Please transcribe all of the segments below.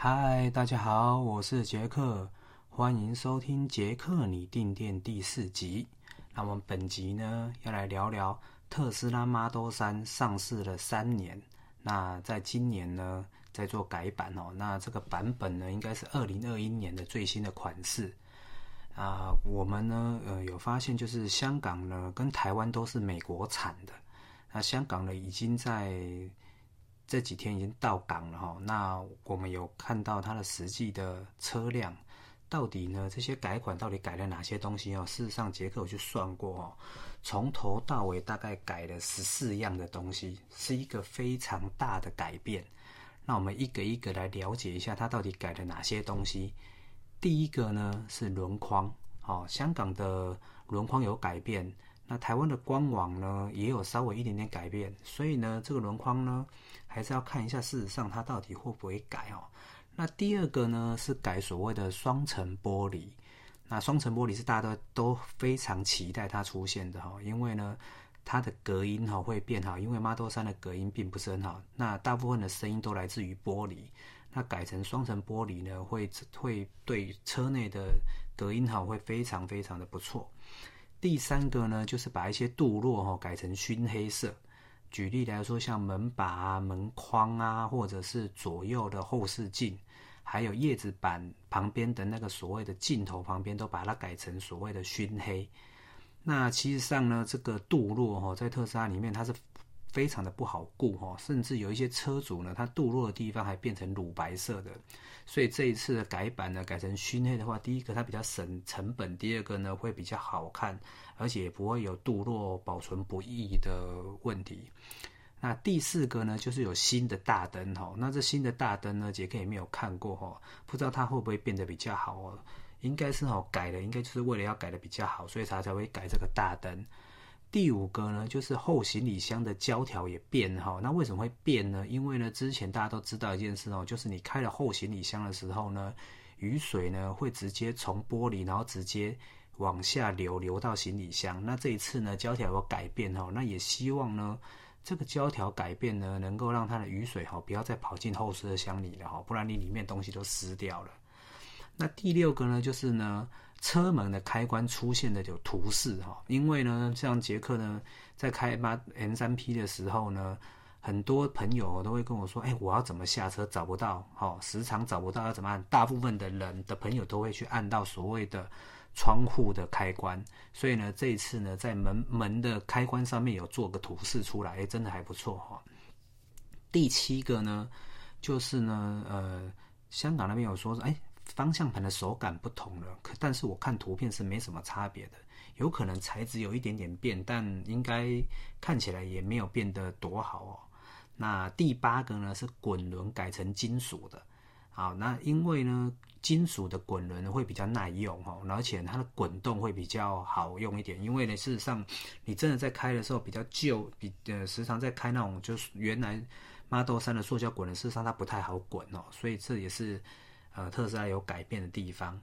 嗨，大家好，我是杰克，欢迎收听杰克你定电第四集。那我们本集呢，要来聊聊特斯拉 Model 3上市了三年，那在今年呢，在做改版哦。那这个版本呢，应该是二零二一年的最新的款式啊。我们呢，呃，有发现就是香港呢，跟台湾都是美国产的。那香港呢，已经在。这几天已经到港了哈，那我们有看到它的实际的车辆，到底呢，这些改款到底改了哪些东西哦？事实上，杰克有去算过哦，从头到尾大概改了十四样的东西，是一个非常大的改变。那我们一个一个来了解一下，它到底改了哪些东西。第一个呢是轮框，哦，香港的轮框有改变。那台湾的官网呢，也有稍微一点点改变，所以呢，这个轮框呢，还是要看一下，事实上它到底会不会改哦。那第二个呢，是改所谓的双层玻璃。那双层玻璃是大家都都非常期待它出现的哈，因为呢，它的隔音哈会变好，因为 Model 3的隔音并不是很好，那大部分的声音都来自于玻璃。那改成双层玻璃呢，会会对车内的隔音好，会非常非常的不错。第三个呢，就是把一些镀铬哈改成熏黑色。举例来说，像门把啊、门框啊，或者是左右的后视镜，还有叶子板旁边的那个所谓的镜头旁边，都把它改成所谓的熏黑。那其实上呢，这个镀铬哈，在特斯拉里面它是。非常的不好顾哈，甚至有一些车主呢，它镀铬的地方还变成乳白色的，所以这一次的改版呢，改成熏黑的话，第一个它比较省成本，第二个呢会比较好看，而且也不会有镀铬保存不易的问题。那第四个呢，就是有新的大灯哈，那这新的大灯呢，杰克也没有看过哈，不知道它会不会变得比较好哦，应该是哦改的，应该就是为了要改的比较好，所以它才会改这个大灯。第五个呢，就是后行李箱的胶条也变哈。那为什么会变呢？因为呢，之前大家都知道一件事哦，就是你开了后行李箱的时候呢，雨水呢会直接从玻璃，然后直接往下流，流到行李箱。那这一次呢，胶条有改变哈。那也希望呢，这个胶条改变呢，能够让它的雨水哈不要再跑进后车厢里了哈，不然你里面东西都湿掉了。那第六个呢，就是呢。车门的开关出现的有图示哈，因为呢，像杰克呢，在开发 M3P 的时候呢，很多朋友都会跟我说，哎，我要怎么下车找不到，哈，时常找不到要怎么按？大部分的人的朋友都会去按到所谓的窗户的开关，所以呢，这一次呢，在门门的开关上面有做个图示出来，哎，真的还不错哈。第七个呢，就是呢，呃，香港那边有说是，哎。方向盘的手感不同了，可但是我看图片是没什么差别的，有可能材质有一点点变，但应该看起来也没有变得多好哦。那第八个呢是滚轮改成金属的，好，那因为呢金属的滚轮会比较耐用哦，而且它的滚动会比较好用一点，因为呢事实上你真的在开的时候比较旧，比呃时常在开那种就是原来 Model 3的塑胶滚轮，事实上它不太好滚哦，所以这也是。呃，特斯拉有改变的地方。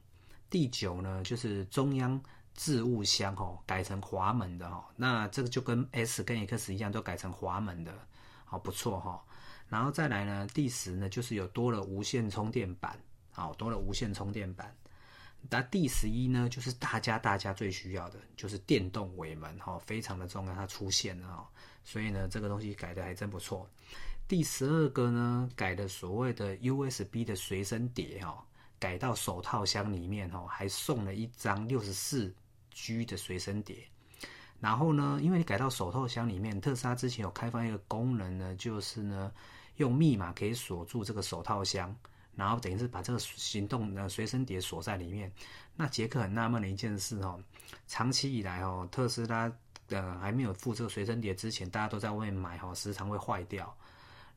第九呢，就是中央置物箱哦，改成滑门的哦。那这个就跟 S 跟 X 一样，都改成滑门的，好不错哈。然后再来呢，第十呢，就是有多了无线充电板，好多了无线充电板。那第十一呢，就是大家大家最需要的，就是电动尾门哈，非常的重要，它出现了哈。所以呢，这个东西改的还真不错。第十二个呢，改的所谓的 USB 的随身碟哈，改到手套箱里面哦，还送了一张六十四 G 的随身碟。然后呢，因为你改到手套箱里面，特斯拉之前有开放一个功能呢，就是呢，用密码可以锁住这个手套箱，然后等于是把这个行动的随身碟锁在里面。那杰克很纳闷的一件事哦，长期以来哦，特斯拉呃还没有附这个随身碟之前，大家都在外面买哈，时常会坏掉。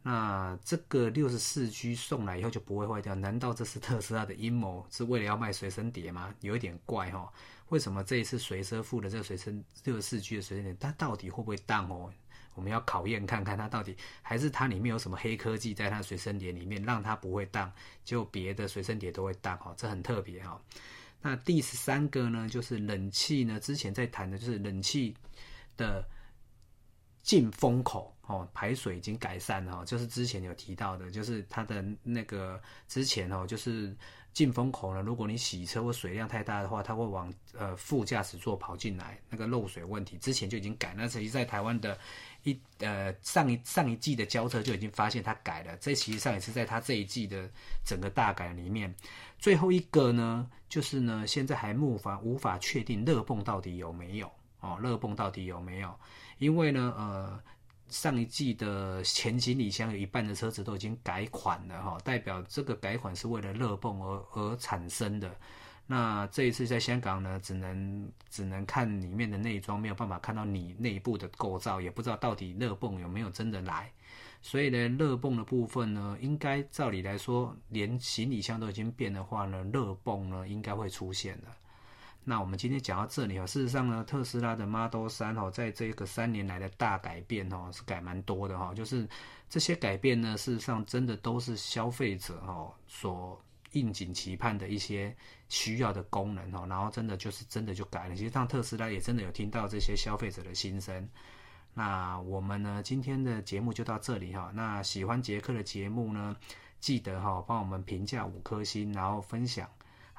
那这个六十四 G 送来以后就不会坏掉？难道这是特斯拉的阴谋，是为了要卖随身碟吗？有一点怪哈。为什么这一次随车附的这个随身六十四 G 的随身碟，它到底会不会当哦？我们要考验看看它到底，还是它里面有什么黑科技在它随身碟里面，让它不会当，就别的随身碟都会当哈。这很特别哈。那第十三个呢，就是冷气呢，之前在谈的就是冷气的。进风口哦，排水已经改善了，就是之前有提到的，就是它的那个之前哦，就是进风口呢，如果你洗车或水量太大的话，它会往呃副驾驶座跑进来，那个漏水问题之前就已经改。那其实在台湾的一呃上一上一季的交车就已经发现它改了，这其实上也是在它这一季的整个大改里面。最后一个呢，就是呢现在还无法无法确定热泵到底有没有哦，热泵到底有没有？因为呢，呃，上一季的前行李箱有一半的车子都已经改款了哈，代表这个改款是为了热泵而而产生的。那这一次在香港呢，只能只能看里面的内装，没有办法看到你内部的构造，也不知道到底热泵有没有真的来。所以呢，热泵的部分呢，应该照理来说，连行李箱都已经变的话呢，热泵呢应该会出现了。那我们今天讲到这里哦，事实上呢，特斯拉的 Model 3哦，在这个三年来的大改变哦，是改蛮多的哈。就是这些改变呢，事实上真的都是消费者哦所应景期盼的一些需要的功能哦，然后真的就是真的就改了。其实像特斯拉也真的有听到这些消费者的心声。那我们呢，今天的节目就到这里哈。那喜欢杰克的节目呢，记得哈帮我们评价五颗星，然后分享。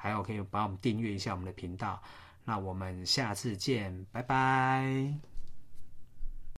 还有可以帮我们订阅一下我们的频道，那我们下次见，拜拜。